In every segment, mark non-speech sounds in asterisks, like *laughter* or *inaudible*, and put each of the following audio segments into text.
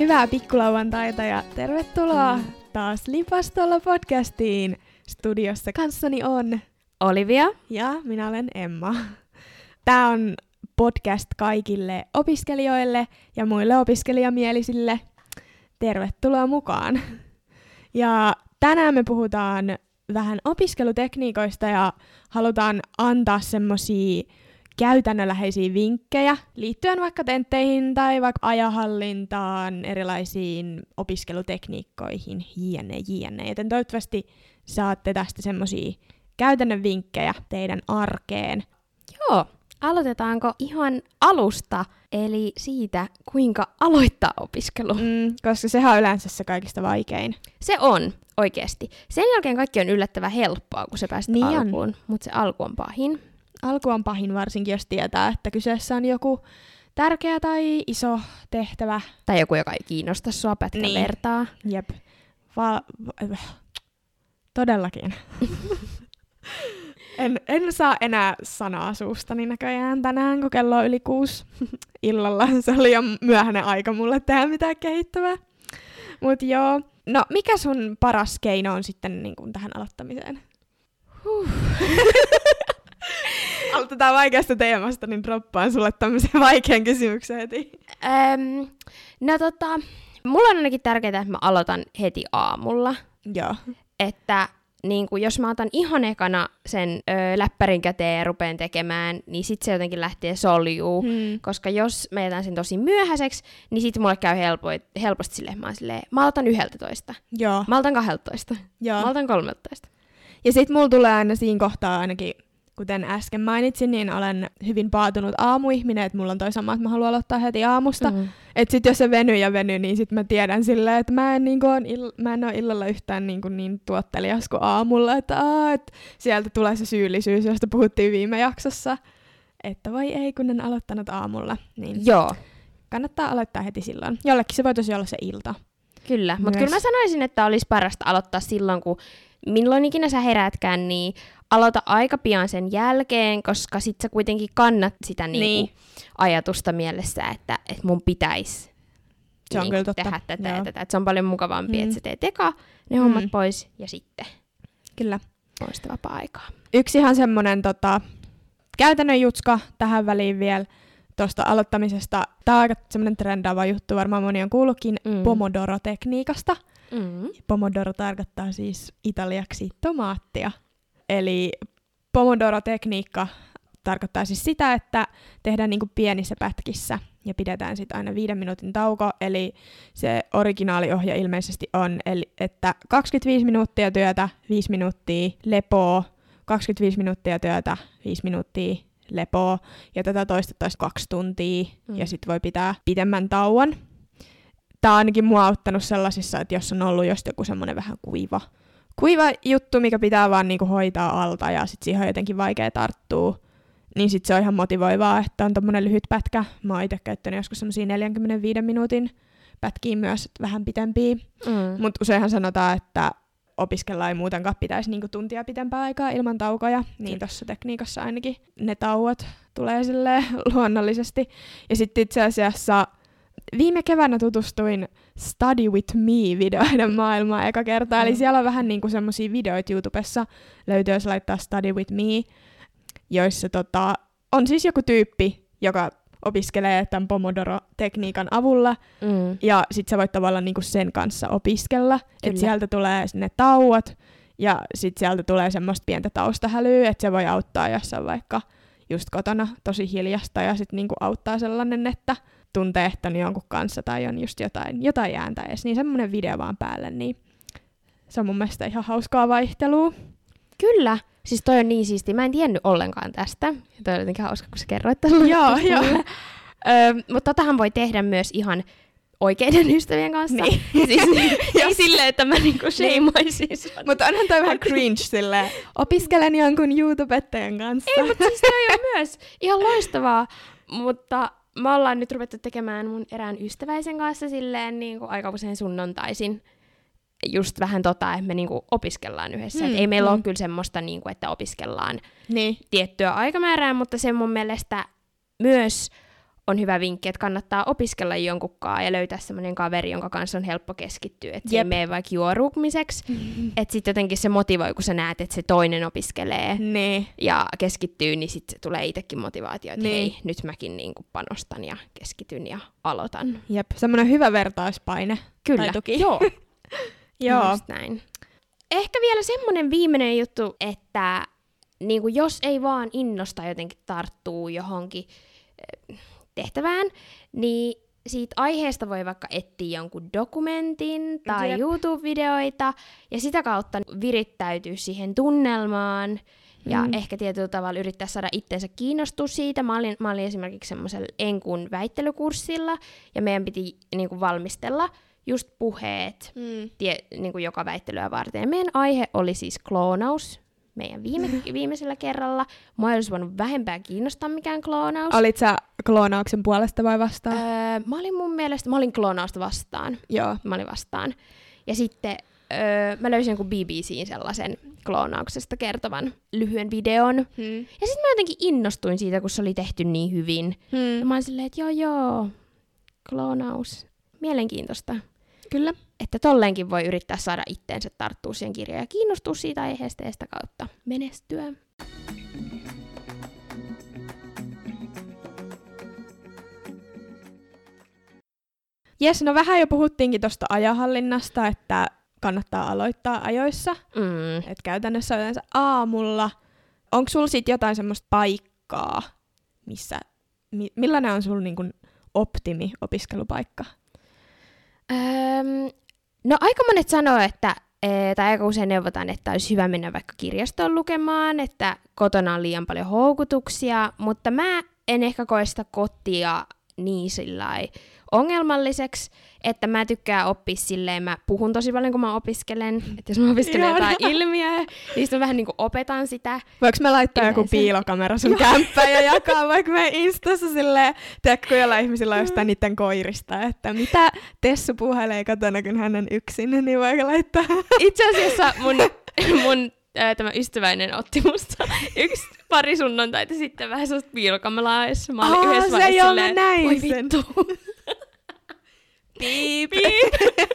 Hyvää pikkulauantaita ja tervetuloa taas Lipastolla podcastiin. Studiossa kanssani on Olivia. ja minä olen Emma. Tämä on podcast kaikille opiskelijoille ja muille opiskelijamielisille. Tervetuloa mukaan. Ja tänään me puhutaan vähän opiskelutekniikoista ja halutaan antaa semmosia käytännönläheisiä vinkkejä liittyen vaikka tentteihin tai vaikka ajahallintaan, erilaisiin opiskelutekniikkoihin, jne, jne. Joten toivottavasti saatte tästä semmosia käytännön vinkkejä teidän arkeen. Joo, aloitetaanko ihan alusta, eli siitä, kuinka aloittaa opiskelu? Mm, koska sehän on yleensä se kaikista vaikein. Se on, oikeasti. Sen jälkeen kaikki on yllättävän helppoa, kun se pääset Niin alkuun, mutta se alku on pahin. Alku on pahin varsinkin, jos tietää, että kyseessä on joku tärkeä tai iso tehtävä. Tai joku, joka ei kiinnosta sua pätkän Niin. vertaa. Jep. Va- va- todellakin. en, en saa enää sanaa suustani näköjään tänään, kun kello on yli kuusi illalla. Se oli jo myöhäinen aika mulle tehdä mitään kehittävää. Mut joo. No, mikä sun paras keino on sitten niin kuin tähän aloittamiseen? Huh. *laughs* *laughs* Aloitetaan vaikeasta teemasta, niin droppaan sulle tämmöisen *laughs* vaikean kysymyksen heti. Öm, no tota, mulla on ainakin tärkeää, että mä aloitan heti aamulla. Joo. että niin kuin, jos mä otan ihan ekana sen ö, läppärin käteen ja rupeen tekemään, niin sit se jotenkin lähtee soljuu. Hmm. Koska jos mä jätän sen tosi myöhäiseksi, niin sit mulle käy helpo, helposti silleen, mä oon silleen, mä aloitan 11, Joo. mä aloitan 12, Joo. mä aloitan 13. Ja sit mulla tulee aina siinä kohtaa ainakin, kuten äsken mainitsin, niin olen hyvin paatunut aamuihminen, että mulla on toi sama, että mä haluan aloittaa heti aamusta. Mm. Että sit jos se venyy ja venyy, niin sit mä tiedän silleen, että mä en, niin on ill- mä en ole illalla yhtään niin, kuin niin tuottelias kuin aamulla, että, aa, että sieltä tulee se syyllisyys, josta puhuttiin viime jaksossa. Että voi ei, kun en aloittanut aamulla. Niin Joo, kannattaa aloittaa heti silloin. Jollekin se voi tosiaan olla se ilta. kyllä. Mutta kyllä mä sanoisin, että olisi parasta aloittaa silloin, kun milloin ikinä sä heräätkään, niin aloita aika pian sen jälkeen, koska sit sä kuitenkin kannat sitä niinku Niin. ajatusta mielessä, että, että mun pitäisi Se on niin, kyllä totta. tehdä tätä Joo. ja tätä. Et se on paljon mukavampi, Mm. että sä teet eka ne hommat Mm. pois ja sitten Kyllä. on sitä vapaa-aikaa. Yksi ihan semmonen tota, käytännön jutska tähän väliin vielä tuosta aloittamisesta. Tämä on aika semmoinen trendaava juttu, varmaan moni on kuullutkin Mm. Pomodoro-tekniikasta. Mm. Pomodoro tarkoittaa siis italiaksi tomaattia. Eli Pomodoro-tekniikka tarkoittaa siis sitä, että tehdään niinku pienissä pätkissä ja pidetään sitten aina viiden minuutin tauko. Eli se originaaliohje ilmeisesti on, eli että 25 minuuttia työtä, 5 minuuttia lepoa, 25 minuuttia työtä, 5 minuuttia lepoa, ja tätä toistettaisiin kaksi tuntia. Mm. ja sitten voi pitää pidemmän tauon. Tämä on ainakin mua auttanut sellaisissa, että jos on ollut just joku semmoinen vähän kuiva, kuiva juttu, mikä pitää vaan niinku hoitaa alta, ja sitten siihen on jotenkin vaikea tarttua, niin sitten se on ihan motivoivaa, että on tommonen lyhyt pätkä. Mä oon itse käyttänyt joskus semmosia 45 minuutin pätkiä myös, että vähän pitempiä. Mm. Mutta useinhan sanotaan, että opiskella ei muutenkaan pitäisi niinku tuntia pitempää aikaa ilman taukoja, niin tuossa tekniikassa ainakin ne tauot tulee silleen *laughs* luonnollisesti. Ja sitten itse asiassa viime keväänä tutustuin Study with Me-videoiden maailmaan eka kertaa, eli Mm. siellä on vähän niinku semmosia videoita YouTubessa, löytyy jos laittaa Study with Me, joissa tota, on siis joku tyyppi, joka opiskelee tämän Pomodoro-tekniikan avulla, Mm. ja sit sä voit tavallaan niinku sen kanssa opiskella. Että sieltä tulee ne tauot ja sit sieltä tulee semmoista pientä taustahälyä, että se voi auttaa, jos on vaikka just kotona tosi hiljasta ja sit niinku auttaa sellainen, että tuntee, että on jonkun kanssa tai on just jotain, jotain ääntä edes, niin semmoinen video vaan päälle, niin se on mun mielestä ihan hauskaa vaihtelua. Kyllä. Siis toi on niin siisti. Mä en tiennyt ollenkaan tästä. Ja toi oli jotenkin hauska, kun sä kerroit tällä. Joo, joo. Öö, mutta totahan voi tehdä myös ihan oikeiden *laughs* ystävien kanssa. Niin. *laughs* siis, *laughs* ei silleen, että mä niinku sheimaisin sua. Mutta onhan toi vähän cringe silleen, opiskelen jonkun YouTubettajan kanssa. Ei, mutta siis toi on myös ihan loistavaa. Mutta me ollaan nyt ruvettu tekemään mun erään ystäväisen kanssa silleen niin kuin aika usein sunnuntaisin just vähän tota, että me niinku opiskellaan yhdessä. Mm, Mm, ei meillä mm. ole kyllä semmoista, niinku, että opiskellaan Niin. tiettyä aikamäärää, mutta se mun mielestä myös on hyvä vinkki, että kannattaa opiskella jonkunkaan ja löytää semmoinen kaveri, jonka kanssa on helppo keskittyä. Että se mene vaikka juorumiseksi. *laughs* Että sitten jotenkin se motivoi, kun sä näet, että se toinen opiskelee Niin. ja keskittyy, niin sitten tulee itsekin motivaatio, että Niin. hei, nyt mäkin niinku panostan ja keskityn ja aloitan. Jep, semmoinen hyvä vertaispaine. Kyllä, Tai tuki. joo. *laughs* Joo. Just näin. Ehkä vielä semmoinen viimeinen juttu, että niin kuin jos ei vaan innosta jotenkin tarttuu johonkin tehtävään, niin siitä aiheesta voi vaikka etsiä jonkun dokumentin tai Jep. YouTube-videoita ja sitä kautta virittäytyy siihen tunnelmaan ja Mm. ehkä tietyllä tavalla yrittää saada itsensä kiinnostua siitä. Mä olin, mä olin esimerkiksi semmoisella Enkun väittelykurssilla ja meidän piti niin kuin valmistella just puheet Mm. tie, niin kuin joka väittelyä varten. Ja meidän aihe oli siis kloonaus meidän viime, *laughs* viimeisellä kerralla. Mua ei olisi voinut vähempää kiinnostaa mikään kloonaus. Olit sä kloonauksen puolesta vai vastaan? Öö, mä olin mun mielestä, mä olin kloonausta vastaan. Joo. Mä olin vastaan. Ja sitten öö, mä löysin jonkun BBCin sellaisen kloonauksesta kertovan lyhyen videon. Hmm. Ja sitten mä jotenkin innostuin siitä, kun se oli tehty niin hyvin. Ja Hmm. mä olin silleen, että joo joo, kloonaus. Mielenkiintoista. Kyllä. Että tolleenkin voi yrittää saada itteensä tarttua siihen kirjaan ja kiinnostua siitä aiheesta ja sitä kautta menestyä. Jes, no vähän jo puhuttiinkin tuosta ajahallinnasta, että kannattaa aloittaa ajoissa. Mm. Et käytännössä yleensä aamulla. Onko sulla sitten jotain semmoista paikkaa, missä, mi, millainen on sulla niinku optimi opiskelupaikka? Öm, no aika monet sanoo, että e, tai aika usein neuvotaan, että olisi hyvä mennä vaikka kirjastoon lukemaan, että kotona on liian paljon houkutuksia, mutta mä en ehkä koe sitä kotia niin sillai ongelmalliseksi, että mä tykkään oppia silleen, mä puhun tosi paljon, kun mä opiskelen, että jos mä opiskelen Ihanaa. jotain ilmiöä, niin mä vähän niin kuin opetan sitä, Voinko me laittaa joku Yleensä. piilokamera sun kämppään ja jakaa *laughs* vaikka meidän instassa silleen, tiedätkö, kun ihmisillä on jostain niiden koirista, että mitä Tessu puhelee kotona, kun hän on yksin, niin voiko laittaa? Itse asiassa mun, mun ää, tämä ystäväinen otti musta *laughs* yksi pari sunnuntaita sitten vähän sellaista piilokamelaa, jossa mä olin Aa, yhdessä se mä silleen, näin "Oi sen." vittu. Piip.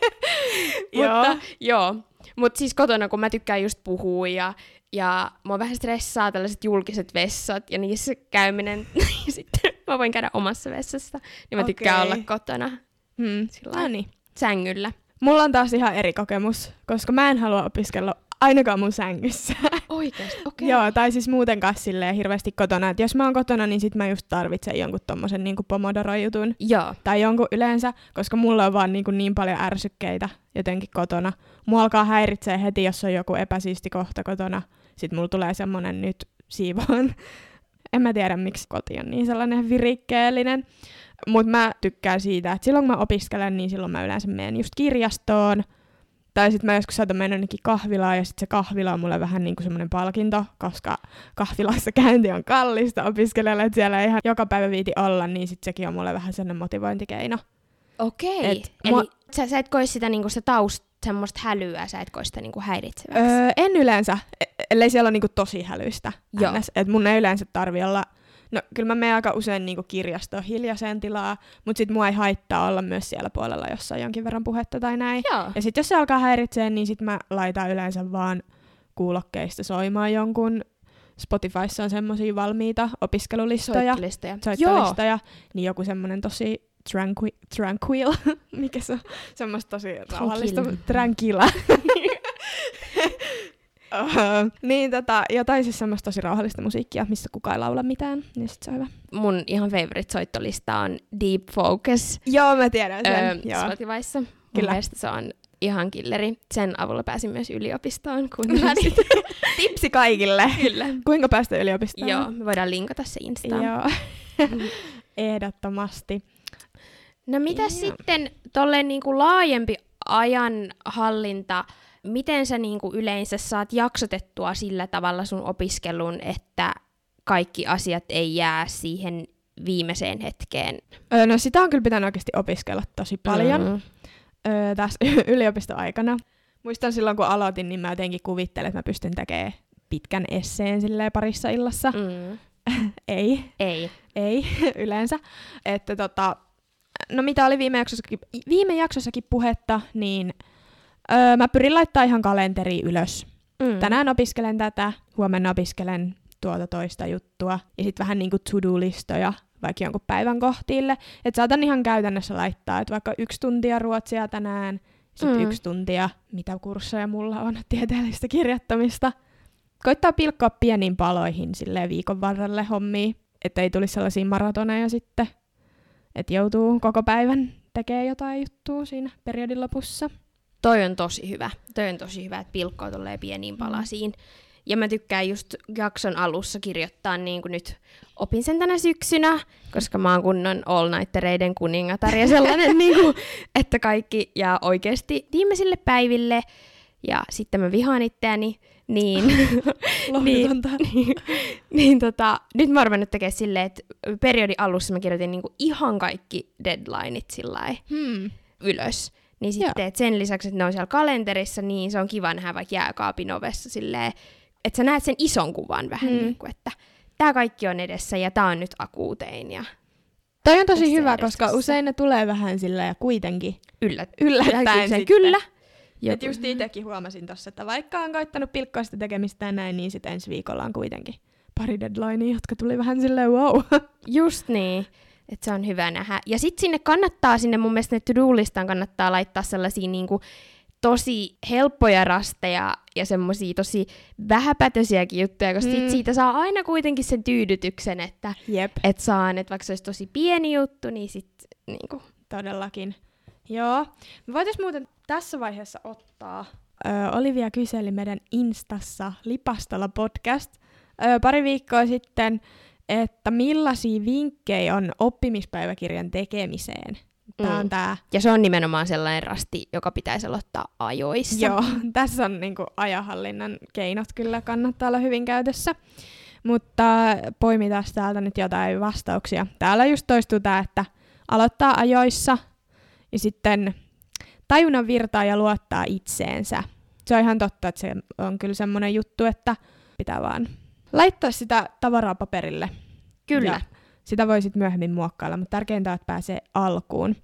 *laughs* Mutta joo, mutta siis kotona, kun mä tykkään just puhua ja, ja mua vähän stressaa tällaiset julkiset vessat ja niissä käyminen, *laughs* niin sitten mä voin käydä omassa vessassa, niin mä tykkään Okei. olla kotona Hmm. Sillä No niin. sängyllä. Mulla on taas ihan eri kokemus, koska mä en halua opiskella ainakaan mun sängyssä. Oikeesti, *laughs* okei. Joo, tai siis muutenkaan silleen hirveästi kotona. Et jos mä oon kotona, niin sit mä just tarvitsen jonkun tommosen niinku pomodoro-jutun. Joo. Tai jonkun yleensä, koska mulla on vaan niinku niin paljon ärsykkeitä jotenkin kotona. Mua alkaa häiritsee heti, jos on joku epäsiisti kohta kotona. Sitten mulla tulee semmonen nyt siivoon. En mä tiedä, miksi koti on niin sellainen virikkeellinen. Mutta mä tykkään siitä, että silloin kun mä opiskelen, niin silloin mä yleensä menen just kirjastoon. Tai sitten mä joskus saatan mennä jonnekin kahvilaan, ja sitten se kahvila on mulle vähän niin kuin semmoinen palkinto, koska kahvilassa *laughs* käynti on kallista opiskelijalle, että siellä ei ihan joka päivä viiti olla, niin sitten sekin on mulle vähän sellainen motivointikeino. Okei. Et Eli mua- sä, sä et koe sitä niinku sitä taust, semmoista hälyä, sä et koe sitä niinku häiritseväksi. Öö, en yleensä, e- ellei siellä ole niinku tosi hälyistä. Joo. NS. Et mun ei yleensä tarvi olla, no kyllä mä menen aika usein niinku kirjastoon hiljaiseen tilaa, mutta sit mua ei haittaa olla myös siellä puolella, jossa on jonkin verran puhetta tai näin. Joo. Ja sit jos se alkaa häiritsee, niin sit mä laitan yleensä vaan kuulokkeista soimaan jonkun. Spotifyssa on semmosia valmiita opiskelulistoja, Soittolistoja. soittolistoja, niin joku semmonen tosi tranqui- tranquil, *laughs* mikä se on, semmoista tosi rauhallista, tranquila. *laughs* *laughs* Niin tota, jotain siis semmoista tosi rauhallista musiikkia, missä kukaan ei laula mitään, niin sit se on hyvä. Mun ihan favorite soittolista on Deep Focus Joo, mä tiedän sen. öö, Joo. Spotifyssa. Mun Kyllä. mielestä se on ihan killeri. Sen avulla pääsin myös yliopistoon. Kun *laughs* Tipsi kaikille. Kyllä. Kuinka päästä yliopistoon? Joo, me voidaan linkata se Instaan. Joo. *laughs* Ehdottomasti. No mitä sitten tolleen niinku laajempi ajanhallinta, miten sä niinku yleensä saat jaksotettua sillä tavalla sun opiskelun, että kaikki asiat ei jää siihen viimeiseen hetkeen? Öö, no sitä on kyllä pitänyt oikeasti opiskella tosi paljon Mm. öö, tässä *laughs* yliopistoaikana. Muistan silloin, kun aloitin, niin mä jotenkin kuvittelin, että mä pystyn tekemään pitkän esseen silleen parissa illassa. Mm. *laughs* Ei. Ei. ei *laughs* yleensä. Että tota, no mitä oli viime jaksossakin, viime jaksossakin puhetta, niin öö, mä pyrin laittaa ihan kalenteri ylös. Mm. Tänään opiskelen tätä, huomenna opiskelen tuota toista juttua. Ja sitten vähän niinku to-do-listoja vaikka jonkun päivän kohtiille. Että saatan ihan käytännössä laittaa, että vaikka yksi tuntia ruotsia tänään, sitten Mm. yksi tuntia, mitä kursseja mulla on, *laughs* tieteellistä kirjoittamista. Koittaa pilkkoa pieniin paloihin silleen viikon varrelle hommia, että ei tulisi sellaisia maratoneja sitten, että joutuu koko päivän tekemään jotain juttua siinä periodin lopussa. Toi on tosi hyvä. Toi on tosi hyvä, että pilkkoo tolleen pieniin palasiin. Ja mä tykkään just jakson alussa kirjoittaa niin kuin nyt opin sen tänä syksynä, koska mä oon kunnon all-nightereiden kuningatar ja sellainen, *laughs* niin kuin, että kaikki jää oikeasti viimeisille päiville. Ja sitten mä vihaan itseäni, niin, *laughs* Lohdutonta. niin, niin tota, nyt mä oon ruvennut tekemään silleen, että periodin alussa mä kirjoitin niinku ihan kaikki deadlineit sillä Hmm. ylös. Niin sitten, että sen lisäksi, että ne on siellä kalenterissa, niin se on kiva nähdä vaikka jääkaapin ovessa silleen, että sä näet sen ison kuvan vähän Mm. niin kuin, että tämä kaikki on edessä ja tämä on nyt akuutein ja Toi on tosi hyvä, koska usein ne tulee vähän silleen ja kuitenkin yllät. yllättäen sen. Kyllä. Et just itsekin huomasin tossa, että vaikka on koittanut pilkkoa sitä tekemistä ja näin, niin sitten ensi viikolla on kuitenkin pari deadlinea, jotka tuli vähän silleen wow. Just niin. Että se on hyvä nähdä. Ja sitten sinne kannattaa, sinne mun mielestä ne to-do-listaan kannattaa laittaa sellaisia niinku tosi helppoja rasteja ja semmoisia tosi vähäpätöisiäkin juttuja, koska Mm. sit siitä saa aina kuitenkin sen tyydytyksen, että Jep, et saan, että vaikka se olisi tosi pieni juttu, niin sit niinku, todellakin. Joo. Me voitais muuten tässä vaiheessa ottaa. Ö, Olivia kyseli meidän Instassa Lipastolla podcast ö, pari viikkoa sitten, että millaisia vinkkejä on oppimispäiväkirjan tekemiseen. Tämä on Mm. tää ja se on nimenomaan sellainen rasti, joka pitäisi aloittaa ajoissa. Joo, *laughs* tässä on niinku ajahallinnan keinot kyllä kannattaa olla hyvin käytössä. Mutta poimitaan täältä nyt jotain vastauksia. Täällä just toistuu tämä, että aloittaa ajoissa ja sitten tajunnan virtaa ja luottaa itseensä. Se on ihan totta, että se on kyllä semmoinen juttu, että pitää vaan laittaa sitä tavaraa paperille. Kyllä. Ja sitä voi sitten myöhemmin muokkailla, mutta tärkeintä on, että pääsee alkuun.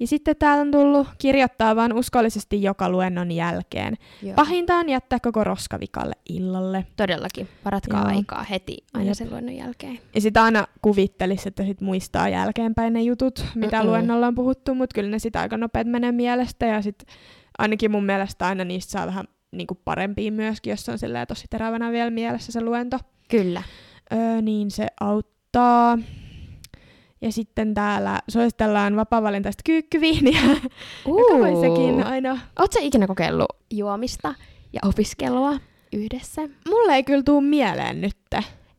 Ja sitten täällä on tullut kirjoittaa vaan uskollisesti joka luennon jälkeen. Joo. Pahinta on jättää koko roskavikalle illalle. Todellakin. Varatkaa Joo. aikaa heti aina Jep. sen luennon jälkeen. Ja sitä aina kuvittelisi, että sit muistaa jälkeenpäin ne jutut, mitä Mm-mm. luennolla on puhuttu, mutta kyllä ne sitä aika nopeat menee mielestä. Ja sit ainakin mun mielestä aina niistä saa vähän niinku parempia myöskin, jos on tosi terävänä vielä mielessä se luento. Kyllä. Öö, niin se auttaa. Ja sitten täällä suositellaan vapaa-valintaista kyykkyviiniä, *laughs* joka voi sekin aina. Oletko ikinä kokeillut juomista ja opiskelua yhdessä? Mulle ei kyllä tuu mieleen nyt.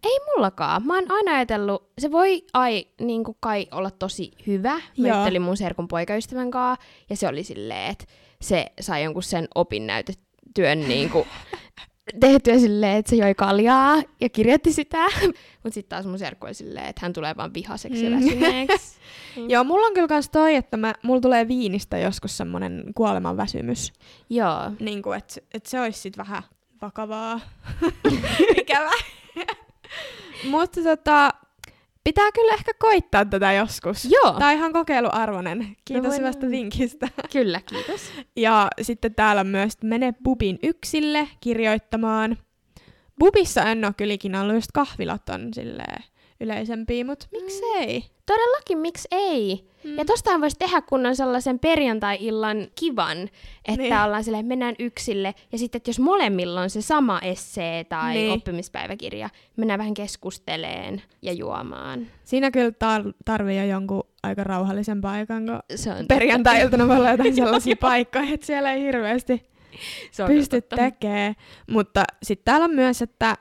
Ei mullakaan. Mä oon aina ajatellut, se voi ai, niin kuin kai olla tosi hyvä. Mä juttelin mun serkun poikaystävän kanssa, ja se oli silleen, että se sai jonkun sen opinnäytetyön niin kuin, tehtyä silleen, että se joi kaljaa ja kirjoitti sitä. Mutta sitten taas mun serkku oli silleen, että hän tulee vaan vihaseksi ja Mm. väsyneeksi. *laughs* Joo, mulla on kyllä kans toi, että mä, mulla tulee viinistä joskus semmonen kuoleman väsymys. Joo. Niin kuin, että et se olisi sit vähän vakavaa. *laughs* Ikävä. *laughs* Mutta tota, pitää kyllä ehkä koittaa tätä joskus. Joo, Tää on ihan kokeiluarvoinen. Kiitos voin- hyvästä vinkistä. *laughs* kyllä, kiitos. Ja sitten täällä on myös, mene pubin yksille kirjoittamaan. Pubissa en ole kyllä ikinä ollut, just kahvilat on silleen yleisempiä, mutta miksei? Todellakin, miksi ei? Mm. Ja tostahan voisi tehdä kunnon sellaisen perjantai-illan kivan, että Niin. ollaan silleen, että mennään yksille, ja sitten, että jos molemmilla on se sama essee tai Niin. oppimispäiväkirja, mennään vähän keskusteleen ja juomaan. Siinä kyllä tar- tarvii jo jonkun aika rauhallisen paikan, kun perjantai-iltana voi olla jotain sellaisia *laughs* paikkoja, että siellä ei hirveästi Se on pysty tekemään. Mutta sitten täällä on myös, että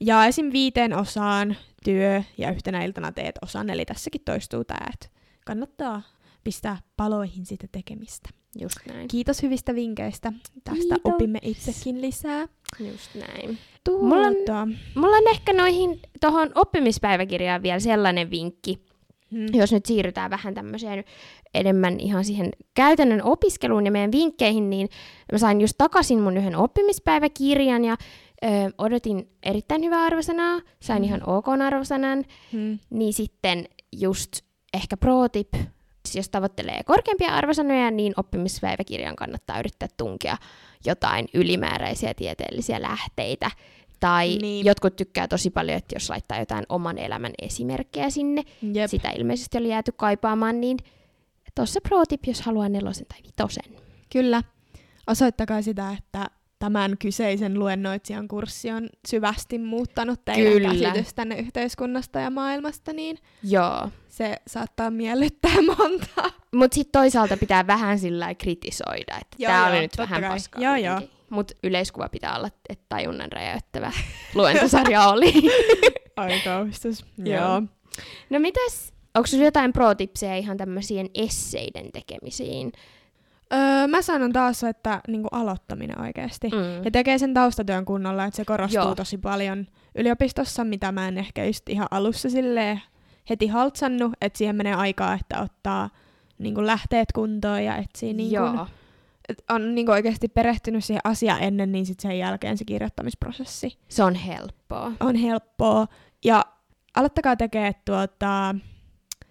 jaa esim. viiteen osaan työ ja yhtenä iltana teet osan, eli tässäkin toistuu tämä, että kannattaa pistää paloihin sitä tekemistä. Just näin. Kiitos hyvistä vinkkeistä. Tästä Kiitos. opimme itsekin lisää. Just näin. Tuota. Mulla on- Mulla on ehkä noihin tuohon oppimispäiväkirjaan vielä sellainen vinkki, Hmm. jos nyt siirrytään vähän tämmöiseen enemmän ihan siihen käytännön opiskeluun ja meidän vinkkeihin, niin mä sain just takaisin mun yhden oppimispäiväkirjan ja ö, odotin erittäin hyvää arvosanaa, sain Mm. ihan ok arvosanan, Hmm. niin sitten just ehkä pro tip, jos tavoittelee korkeampia arvosanoja, niin oppimispäiväkirjan kannattaa yrittää tunkea jotain ylimääräisiä tieteellisiä lähteitä. Tai niin. jotkut tykkää tosi paljon, että jos laittaa jotain oman elämän esimerkkejä sinne, Jep. sitä ilmeisesti oli jääty kaipaamaan, niin tuossa pro tip, jos haluaa nelosen tai vitosen. Kyllä. Osoittakaa sitä, että tämän kyseisen luennoitsijan kurssi on syvästi muuttanut teidän Kyllä. käsitystänne yhteiskunnasta ja maailmasta, niin Joo. se saattaa miellyttää *laughs* montaa. Mutta sitten toisaalta pitää vähän sillä kritisoida, että tämä oli nyt vähän kai. paskaa. Joo, joo. Mutta yleiskuva pitää olla, että tajunnan räjäyttävä *laughs* luentosarja oli. *laughs* Ai kauhistus. Joo. Joo. no mitäs, onko sinulla jotain pro-tipsejä ihan tämmöisien esseiden tekemisiin? Öö, mä sanon taas, että niinku aloittaminen oikeasti. Mm. Ja tekee sen taustatyön kunnolla, että se korostuu Joo. tosi paljon yliopistossa, mitä mä en ehkä just ihan alussa silleen heti haltsannut, että siihen menee aikaa, että ottaa niinku lähteet kuntoon ja etsii niinku, Joo. et on niinku oikeasti perehtynyt siihen asiaan ennen, niin sit sen jälkeen se kirjoittamisprosessi Se on helppoa. on helppoa. Ja aloittakaa tekemään tuota,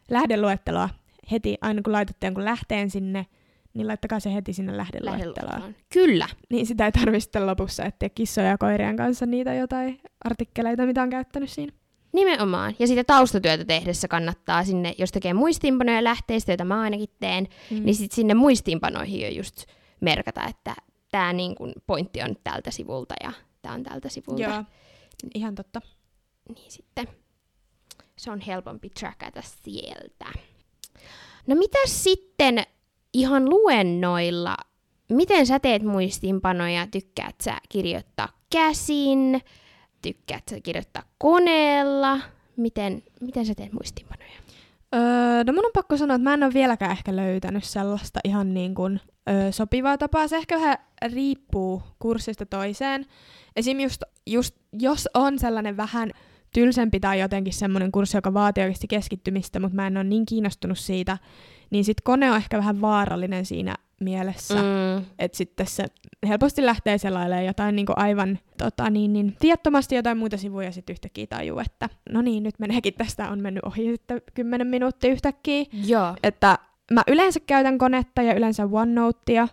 lähdeluetteloa heti, aina kun laitatte jonkun lähteen sinne, niin laittakaa se heti sinne lähdeluetteloon. Kyllä. Niin sitä ei tarvitse lopussa etsiä kissoja ja koirien kanssa niitä jotain artikkeleita, mitä on käyttänyt siinä. Nimenomaan. Ja sitä taustatyötä tehdessä kannattaa sinne, jos tekee muistiinpanoja lähteistä, joita mä ainakin teen, Mm. niin sitten sinne muistiinpanoihin jo just merkata, että tämä niin kun pointti on tältä sivulta ja tämä on tältä sivulta. Joo, ihan totta. Niin sitten se on helpompi trackata sieltä. No mitä sitten ihan luennoilla? Miten sä teet muistiinpanoja? Tykkäät sä kirjoittaa käsin? Tykkäät sä kirjoittaa koneella? Miten, miten sä teet muistiinpanoja? Öö, no mun on pakko sanoa, että mä en ole vieläkään ehkä löytänyt sellaista ihan niin kuin, öö, sopivaa tapaa. Se ehkä vähän riippuu kurssista toiseen. Esim. Just, just, jos on sellainen vähän tylsempi tai jotenkin semmoinen kurssi, joka vaatii oikeasti keskittymistä, mutta mä en ole niin kiinnostunut siitä, niin sit kone on ehkä vähän vaarallinen siinä mielessä. Mm, Että sitten se helposti lähtee selailemaan jotain niin aivan tota, niin, niin, tiettomasti jotain muita sivuja ja sitten yhtäkkiä tajuu, että no niin, nyt meneekin tästä, on mennyt ohi sitten 10 minuuttia yhtäkkiä. joo. Että mä yleensä käytän konetta ja yleensä OneNotea,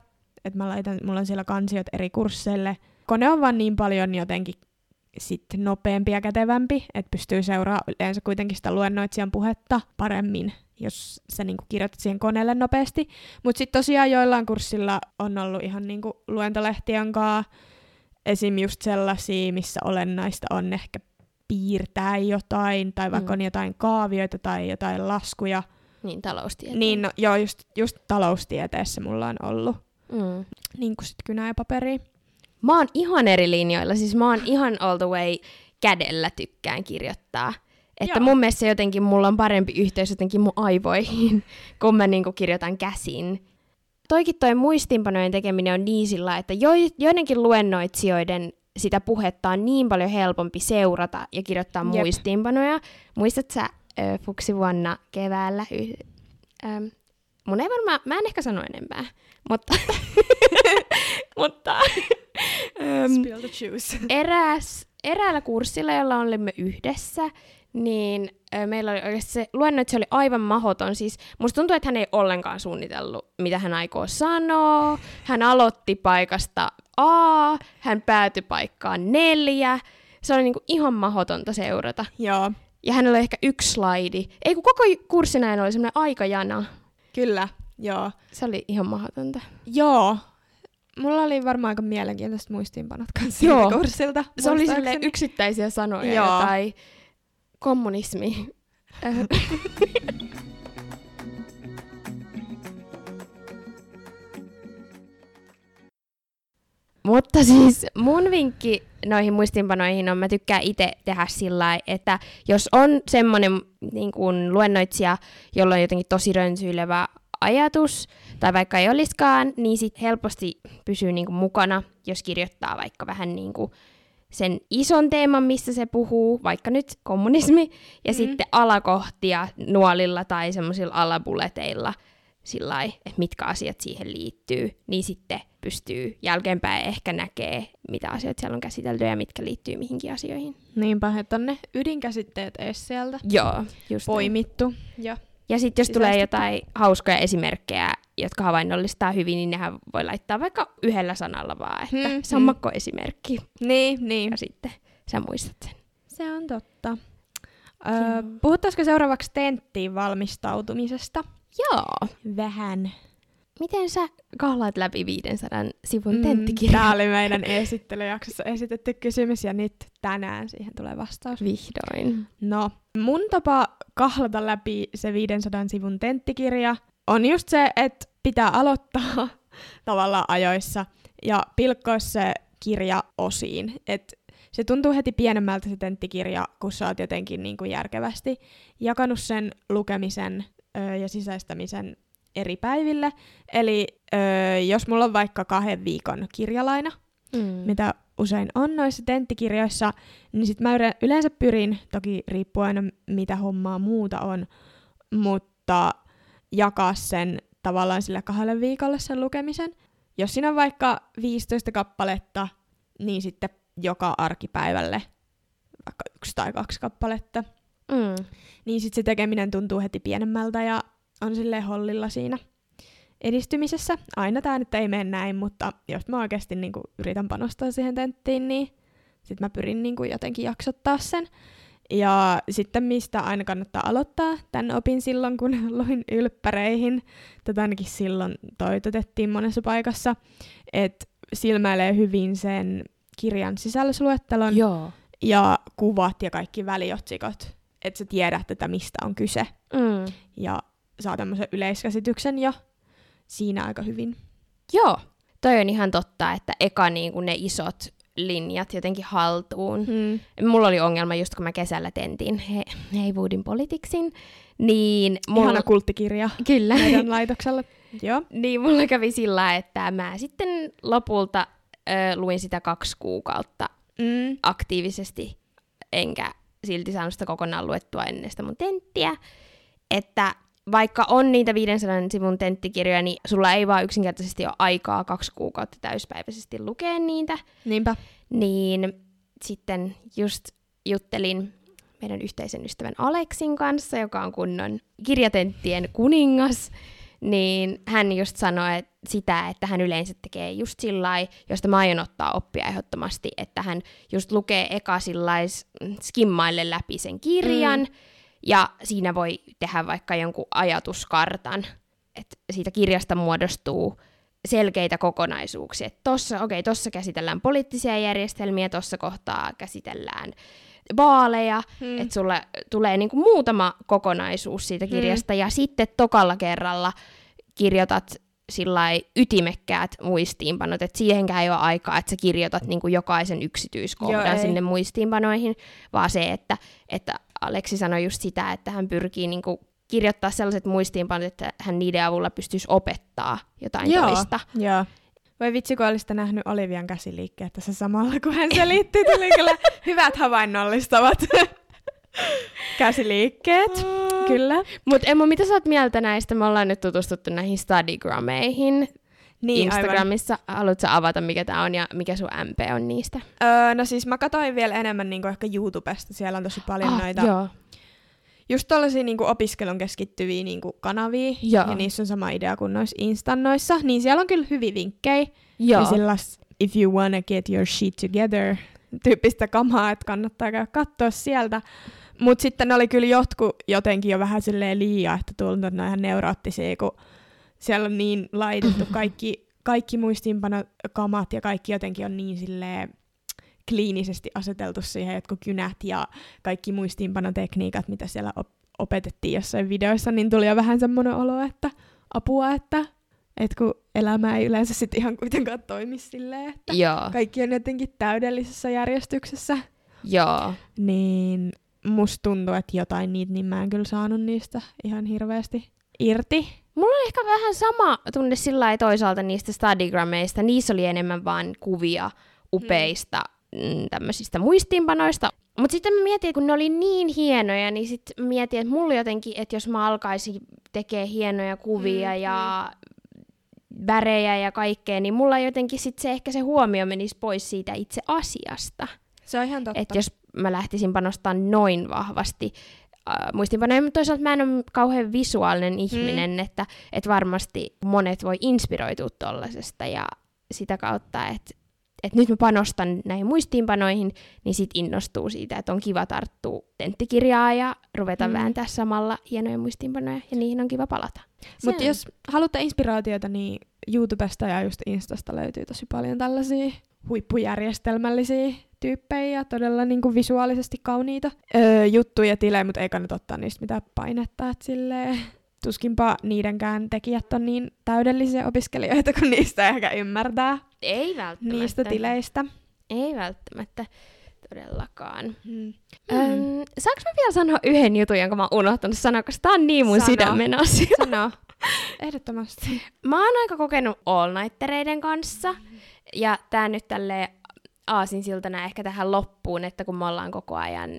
että mä laitan, mulla on siellä kansiot eri kursseille. Kone on vaan niin paljon jotenkin sitten nopeampi ja kätevämpi, että pystyy seuraamaan yleensä kuitenkin sitä luennoitsijan puhetta paremmin, jos sä niinku kirjoitat siihen koneelle nopeasti. Mutta sitten tosiaan joillain kurssilla on ollut ihan niinku luentolehtiön kanssa, esim. just sellaisia, missä olennaista on ehkä piirtää jotain, tai vaikka Mm. on jotain kaavioita tai jotain laskuja, Niin taloustieteen. niin, no, joo, just, just taloustieteessä mulla on ollut. Mm. Niin kuin sit kynä ja paperi. Mä oon ihan eri linjoilla, siis mä oon ihan all the way kädellä tykkään kirjoittaa. Että Joo. mun mielestä jotenkin, mulla on parempi yhteys jotenkin mun aivoihin, *laughs* kun mä niinku kirjoitan käsin. Toikin toi muistiinpanojen tekeminen on niin sillä, että jo, joidenkin luennoitsijoiden sitä puhetta on niin paljon helpompi seurata ja kirjoittaa Jep. Muistiinpanoja. Muistat sä ö, fuksivuonna keväällä? Y, ähm, mun ei varmaan, mä en ehkä sano enempää, mutta, *laughs* mutta ähm, *laughs* erääs, eräällä kurssilla, jolla olimme yhdessä, niin ö, meillä oli oikeasti se luennoitsija oli aivan mahoton. Siis musta tuntuu, että hän ei ollenkaan suunnitellut, mitä hän aikoo sanoa. Hän aloitti paikasta A, hän päätyi paikkaan neljä. Se oli niinku ihan mahotonta seurata. joo, Ja hänellä oli ehkä yksi slaidi. Ei kun koko kurssi näin oli semmoinen aikajana. kyllä, joo. Se oli ihan mahdotonta. Joo. Mulla oli varmaan aika mielenkiintoiset muistiinpanot kanssa Joo. kurssilta. Se oli sille yksittäisiä sanoja Joo. tai kommunismi. *laughs* Mutta siis mun vinkki noihin muistinpanoihin on, mä tykkään itse tehdä sillä että jos on semmoinen niin kuin luennoitsija, jolla on jotenkin tosi rönsyilevä ajatus, tai vaikka ei olisikaan, niin sit helposti pysyy niin kuin mukana, jos kirjoittaa vaikka vähän niin kuin sen ison teeman, missä se puhuu, vaikka nyt kommunismi, ja Mm. sitten alakohtia nuolilla tai semmoisilla alabuleteilla, sillä että mitkä asiat siihen liittyy, niin sitten pystyy jälkeenpäin ehkä näkee, mitä asioita siellä on käsitelty ja mitkä liittyy mihinkin asioihin. Niinpä, että on ne ydinkäsitteet edes sieltä Joo, just poimittu. Ja Ja sitten jos tulee jotain hauskoja esimerkkejä, jotka havainnollistaa hyvin, niin nehän voi laittaa vaikka yhdellä sanalla vaan, että Hmm, sammakkoesimerkki. niin, niin. Ja sitten sä muistat sen. Se on totta. Öö, Joo. puhuttaisiko seuraavaksi tenttiin valmistautumisesta? Joo. Vähän. Miten sä kahlaat läpi 500 sivun Mm, tenttikirjan? Tämä oli meidän esittelyjaksossa esitetty kysymys ja nyt tänään siihen tulee vastaus. Vihdoin. No, mun tapa kahlata läpi se 500 sivun tenttikirja on just se, että pitää aloittaa *laughs* tavallaan ajoissa ja pilkkoa se kirja osiin. Et se tuntuu heti pienemmältä se tenttikirja, kun sä oot jotenkin niin kuin järkevästi jakanut sen lukemisen ö, ja sisäistämisen eri päiville. Eli ö, jos mulla on vaikka kahden viikon kirjalaina, Mm. mitä usein on noissa tenttikirjoissa, niin sit mä yle- yleensä pyrin, toki riippuu aina mitä hommaa muuta on, mutta jakaa sen tavallaan sille kahdelle viikolle sen lukemisen. Jos siinä on vaikka 15 kappaletta, niin sitten joka arkipäivälle vaikka yksi tai kaksi kappaletta, Mm. niin sitten se tekeminen tuntuu heti pienemmältä ja on silleen hollilla siinä edistymisessä. Aina tämä nyt ei mene näin, mutta jos mä oikeasti niinku yritän panostaa siihen tenttiin, niin sitten mä pyrin niinku jotenkin jaksottaa sen. Ja sitten mistä aina kannattaa aloittaa, tämän opin silloin, kun *laughs* luin ylppäreihin. Tätä ainakin silloin toitotettiin monessa paikassa, että silmäilee hyvin sen kirjan sisällysluettelon Joo. ja kuvat ja kaikki väliotsikot, että sä tiedät, että mistä on kyse. Mm. Ja saa tämmöisen yleiskäsityksen jo siinä aika hyvin. Joo. Toi on ihan totta, että eka niin kuin ne isot linjat jotenkin haltuun. Hmm. Mulla oli ongelma just kun mä kesällä tentin he, Heywoodin Politicsin, niin mulla... Ihana kulttikirja Kyllä. meidän laitoksella. *laughs* Joo. Niin mulla kävi sillä että mä sitten lopulta ö, luin sitä kaksi kuukautta Mm. aktiivisesti, enkä silti saanut sitä kokonaan luettua ennen sitä mun tenttiä. Että vaikka on niitä 500 sivun tenttikirjoja, niin sulla ei vaan yksinkertaisesti ole aikaa kaksi kuukautta täyspäiväisesti lukea niitä. Niinpä. Niin sitten just juttelin meidän yhteisen ystävän Aleksin kanssa, joka on kunnon kirjatenttien kuningas, niin hän just sanoi että sitä, että hän yleensä tekee just sillä josta mä aion ottaa oppia ehdottomasti, että hän just lukee eka sillais skimmaille läpi sen kirjan, mm. Ja siinä voi tehdä vaikka jonkun ajatuskartan, että siitä kirjasta muodostuu selkeitä kokonaisuuksia. Että tossa, okei, tossa käsitellään poliittisia järjestelmiä, tossa kohtaa käsitellään vaaleja, Hmm. mm. että sulle tulee niinku muutama kokonaisuus siitä kirjasta, mm. ja sitten tokalla kerralla kirjoitat ytimekkäät muistiinpanot, että siihenkään ei ole aikaa, että sä kirjoitat niinku jokaisen yksityiskohdan Joo, ei. sinne muistiinpanoihin, vaan se, että, että Aleksi sanoi just sitä, että hän pyrkii niinku kirjoittaa sellaiset muistiinpanot, että hän niiden avulla pystyisi opettaa jotain Joo. toista. Joo. Voi vitsi, kun olisit nähnyt Olivian käsiliikkeet tässä samalla, kun hän selitti. Tuli kyllä hyvät havainnollistavat *laughs* käsiliikkeet. Kyllä. Mutta Emma, mitä sä oot mieltä näistä? Me ollaan nyt tutustuttu näihin Studygrammeihin Niin, aivan. Instagramissa. Haluatko sä avata, mikä tää on ja mikä sun MP on niistä? Öö, no siis mä katsoin vielä enemmän niinku ehkä YouTubesta. Siellä on tosi paljon noita Joo. just tollasia niinku opiskelun keskittyviä niinku kanavia. Joo. Ja niissä on sama idea kuin noissa instannoissa. Niin siellä on kyllä hyviä vinkkejä. Joo. Ja sillas, if you wanna get your shit together, tyyppistä kamaa, että kannattaa käydä katsoa sieltä. Mutta sitten ne oli kyllä jotkut jotenkin jo vähän silleen liian, että tuntuu, että ne on ihan neuroottisia, kun siellä on niin laitettu *laughs* kaikki, kaikki muistiinpanokamat ja kaikki jotenkin on niin silleen kliinisesti aseteltu siihen jotkut kynät ja kaikki muistiinpanotekniikat, mitä siellä op- opetettiin jossain videoissa, niin tuli jo vähän semmoinen olo, että apua, että et kun elämä ei yleensä sitten ihan kuitenkaan toimi silleen, että Joo. kaikki on jotenkin täydellisessä järjestyksessä, Joo. niin musta tuntuu, että jotain niitä, niin mä en kyllä saanut niistä ihan hirveästi irti. Mulla on ehkä vähän sama tunne sillä lailla toisaalta niistä Studygrammeista. Niissä oli enemmän vain kuvia upeista mm. tämmöisistä muistiinpanoista. Mutta sitten mä mietin, kun ne oli niin hienoja, niin sitten mietin, että mulla jotenkin, että jos mä alkaisin tekee hienoja kuvia Mm, mm, ja värejä ja kaikkea, niin mulla jotenkin sit se ehkä se huomio menisi pois siitä itse asiasta. Se on ihan totta. Että jos mä lähtisin panostamaan noin vahvasti äh, muistinpanoja, mutta toisaalta mä en ole kauhean visuaalinen ihminen, mm. että, että varmasti monet voi inspiroitua tollasesta ja sitä kautta, että että nyt mä panostan näihin muistiinpanoihin, niin sit innostuu siitä, että on kiva tarttua tenttikirjaa ja ruveta mm. vääntää samalla hienoja muistiinpanoja, ja niihin on kiva palata. Mutta jos haluatte inspiraatiota, niin YouTubesta ja just Instasta löytyy tosi paljon tällaisia huippujärjestelmällisiä tyyppejä ja todella niin kuin visuaalisesti kauniita öö, juttuja tilejä, mutta ei kannata ottaa niistä mitään painetta, että silleen, tuskinpa niidenkään tekijät on niin täydellisiä opiskelijoita, kun niistä ehkä ymmärtää. Ei välttämättä. Niistä tileistä. Ei välttämättä todellakaan. Hmm. Öm, saanko mä vielä sanoa yhden jutun, jonka mä oon unohtanut sanoa, koska tää on niin mun Sano. sydämen asia. Sano. Ehdottomasti. Mä oon aika kokenut all nightereiden kanssa. Ja tää nyt tälleen aasinsiltana ehkä tähän loppuun, että kun me ollaan koko ajan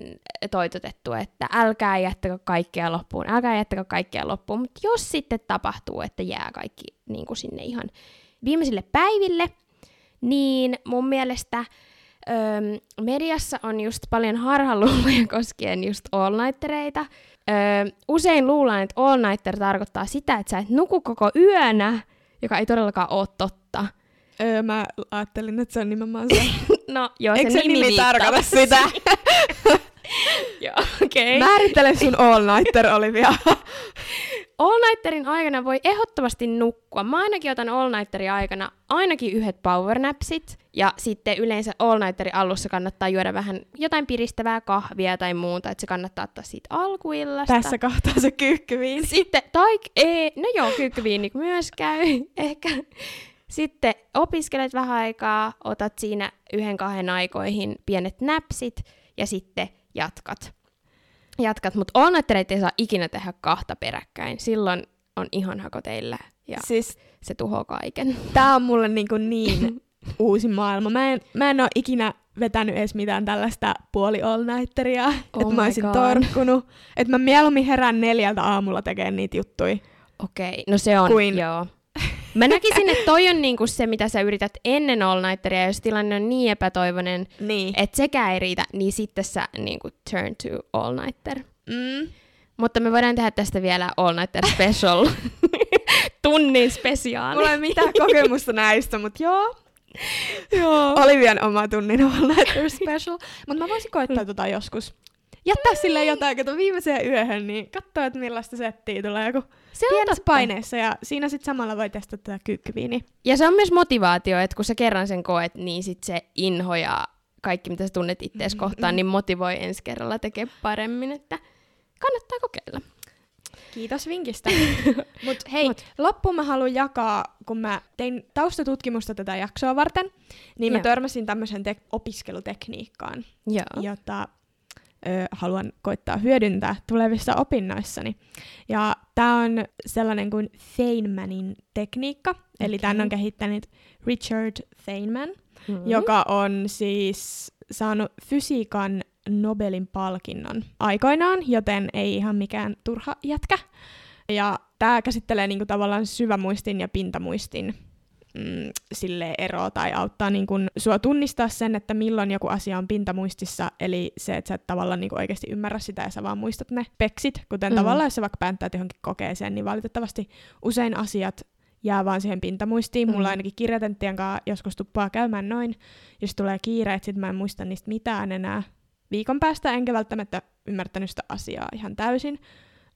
toitotettu, että älkää jättäkö kaikkea loppuun, älkää jättäkö kaikkea loppuun, mutta jos sitten tapahtuu, että jää kaikki niin kuin sinne ihan viimeisille päiville, niin mun mielestä öö, mediassa on just paljon harhaluuloja koskien just all-nightereita. Öö, usein luullaan, että all-nighter tarkoittaa sitä, että sä et nuku koko yönä, joka ei todellakaan ole totta. Öö, mä ajattelin, että se on nimenomaan se. *laughs* no joo, Eikö se, se nimi, tarkoita sitä? *laughs* joo, okei. Okay. Määrittele sun all-nighter, Olivia. *laughs* All-nighterin aikana voi ehdottomasti nukkua. Mä ainakin otan all-nighterin aikana ainakin yhdet powernapsit. Ja sitten yleensä all-nighterin alussa kannattaa juoda vähän jotain piristävää kahvia tai muuta, että se kannattaa ottaa siitä alkuillasta. Tässä kohtaa se kyykkyviini. Sitten, tai ei, no joo, kyykkyviini myös käy *laughs* ehkä. Sitten opiskelet vähän aikaa, otat siinä yhden kahden aikoihin pienet näpsit ja sitten jatkat jatkat, mutta onnettelet ei saa ikinä tehdä kahta peräkkäin. Silloin on ihan hako teillä ja siis, se tuhoaa kaiken. *laughs* Tää on mulle niin, kuin *laughs* niin uusi maailma. Mä en, mä en ole ikinä vetänyt edes mitään tällaista puoli all nighteria, oh että mä olisin God. torkkunut. Että mä mieluummin herään neljältä aamulla tekemään niitä juttuja. Okei, okay. no se on, kuin... joo. Mä näkisin, että toi on niinku se, mitä sä yrität ennen all nighteria, jos tilanne on niin epätoivoinen, niin. että sekään ei riitä, niin sitten sä niinku turn to all nighter. Mm. Mutta me voidaan tehdä tästä vielä all nighter special. *laughs* Tunnin spesiaali. Mulla ei mitään kokemusta näistä, mutta joo. joo. Olivian oma tunnin all nighter special. Mutta mä voisin koittaa tota joskus jättää sille jotain, kato viimeiseen yöhön, niin katsoa, että millaista settiä tulee, kun se on pienessä totta. paineessa ja siinä sitten samalla voi testata tätä kyykkyviini. Ja se on myös motivaatio, että kun sä kerran sen koet, niin sitten se inho ja kaikki, mitä sä tunnet ittees mm, kohtaan, mm. niin motivoi ensi kerralla tekee paremmin, että kannattaa kokeilla. Kiitos vinkistä. *laughs* Mut hei, Mut. loppuun mä haluan jakaa, kun mä tein taustatutkimusta tätä jaksoa varten, niin Joo. mä törmäsin tämmöisen te- opiskelutekniikkaan, Joo. jota ö, haluan koittaa hyödyntää tulevissa opinnoissani. Ja tämä on sellainen kuin Feynmanin tekniikka, okay. eli tämän on kehittänyt Richard Feynman, mm-hmm. joka on siis saanut fysiikan Nobelin palkinnon aikoinaan, joten ei ihan mikään turha jätkä. Ja tämä käsittelee niinku tavallaan syvämuistin ja pintamuistin mm, sille eroa tai auttaa niin kun, sua tunnistaa sen, että milloin joku asia on pintamuistissa, eli se, että sä et tavallaan niin oikeasti ymmärrä sitä ja sä vaan muistat ne peksit, kuten mm. tavallaan jos sä vaikka pääntäät johonkin kokeeseen, niin valitettavasti usein asiat jää vaan siihen pintamuistiin. Mm. Mulla ainakin kirjatenttien kanssa joskus tuppaa käymään noin, jos tulee kiire, että sit mä en muista niistä mitään enää viikon päästä, enkä välttämättä ymmärtänyt sitä asiaa ihan täysin.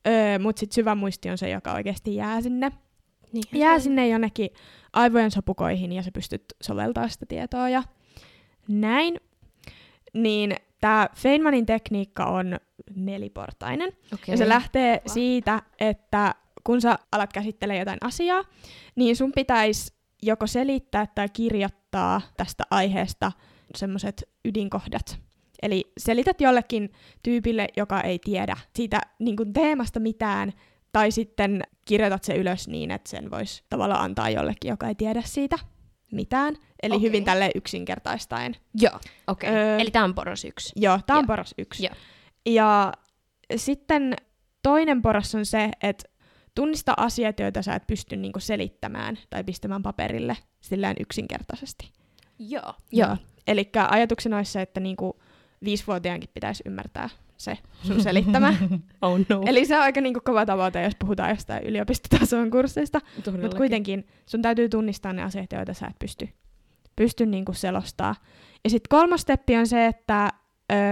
Öö, Mutta sitten syvä muisti on se, joka oikeasti jää sinne. Niin, jää sinne jonnekin aivojen sopukoihin ja sä pystyt soveltamaan sitä tietoa ja näin. Niin tämä Feynmanin tekniikka on neliportainen. Okay. Ja se lähtee Va. siitä, että kun sä alat käsittelemään jotain asiaa, niin sun pitäisi joko selittää tai kirjoittaa tästä aiheesta semmoiset ydinkohdat. Eli selität jollekin tyypille, joka ei tiedä siitä niin kuin teemasta mitään, tai sitten kirjoitat se ylös niin, että sen voisi tavallaan antaa jollekin, joka ei tiedä siitä mitään. Eli okay. hyvin tälle yksinkertaistaen. Joo, okei. Okay. Öö, Eli tämä on poros yksi. Joo, tämä on poros yksi. Joo. Ja sitten toinen poros on se, että tunnista asiat, joita sä et pysty niinku selittämään tai pistämään paperille sillään yksinkertaisesti. Joo. Joo. Eli ajatuksena olisi se, että niinku viisivuotiaankin pitäisi ymmärtää se sun selittämä. *laughs* oh no. Eli se on aika niinku kova tavoite, jos puhutaan jostain yliopistotason kursseista. Mutta kuitenkin sun täytyy tunnistaa ne asiat, joita sä et pysty, pysty niinku selostaa. Ja sitten kolmas steppi on se, että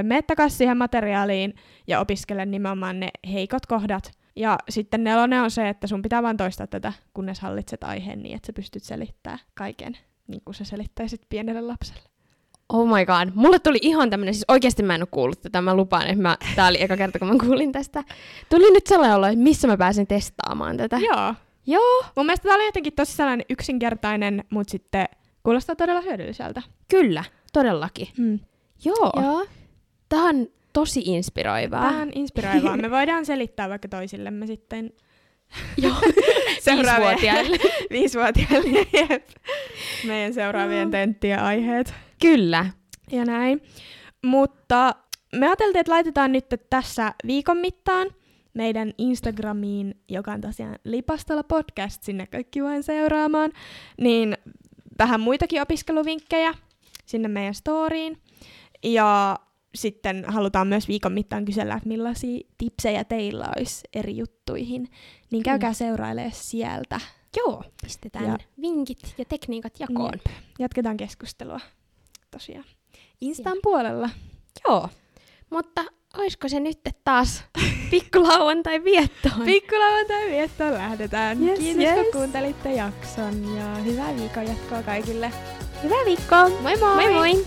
meet takaisin siihen materiaaliin ja opiskele nimenomaan ne heikot kohdat. Ja sitten nelonen on se, että sun pitää vaan toistaa tätä, kunnes hallitset aiheen niin, että sä pystyt selittämään kaiken, niin kuin sä selittäisit pienelle lapselle. Oh my god. Mulle tuli ihan tämmönen, siis oikeasti mä en ole kuullut tätä, mä lupaan, että mä, tää oli eka kerta, kun mä kuulin tästä. Tuli nyt sellainen olo, että missä mä pääsen testaamaan tätä. Joo. Joo. Mun mielestä tää oli jotenkin tosi sellainen yksinkertainen, mutta sitten kuulostaa todella hyödylliseltä. Kyllä, todellakin. Mm. Joo. Joo. Tää on tosi inspiroivaa. Vähän inspiroivaa. Me voidaan selittää vaikka toisillemme sitten Joo. *laughs* seuraavien Viisivuotiaille. viisivuotiaille jep. meidän seuraavien tenttien aiheet. Kyllä. Ja näin. Mutta me ajateltiin, että laitetaan nyt tässä viikon mittaan meidän Instagramiin, joka on tosiaan Lipastolla podcast, sinne kaikki vain seuraamaan, niin vähän muitakin opiskeluvinkkejä sinne meidän storyin. Ja sitten halutaan myös viikon mittaan kysellä, että millaisia tipsejä teillä olisi eri juttuihin. Niin käykää seurailemaan sieltä. Joo. Pistetään ja. vinkit ja tekniikat jakoon. Jep. Jatketaan keskustelua tosiaan. Instan puolella. Joo. Mutta olisiko se nyt taas *laughs* pikkulauantai viettoon? Pikkulauantai viettoon lähdetään. Yes, Kiitos yes. kun kuuntelitte jakson ja hyvää viikon jatkoa kaikille. Hyvää viikkoa! Moi moi! Moi moi!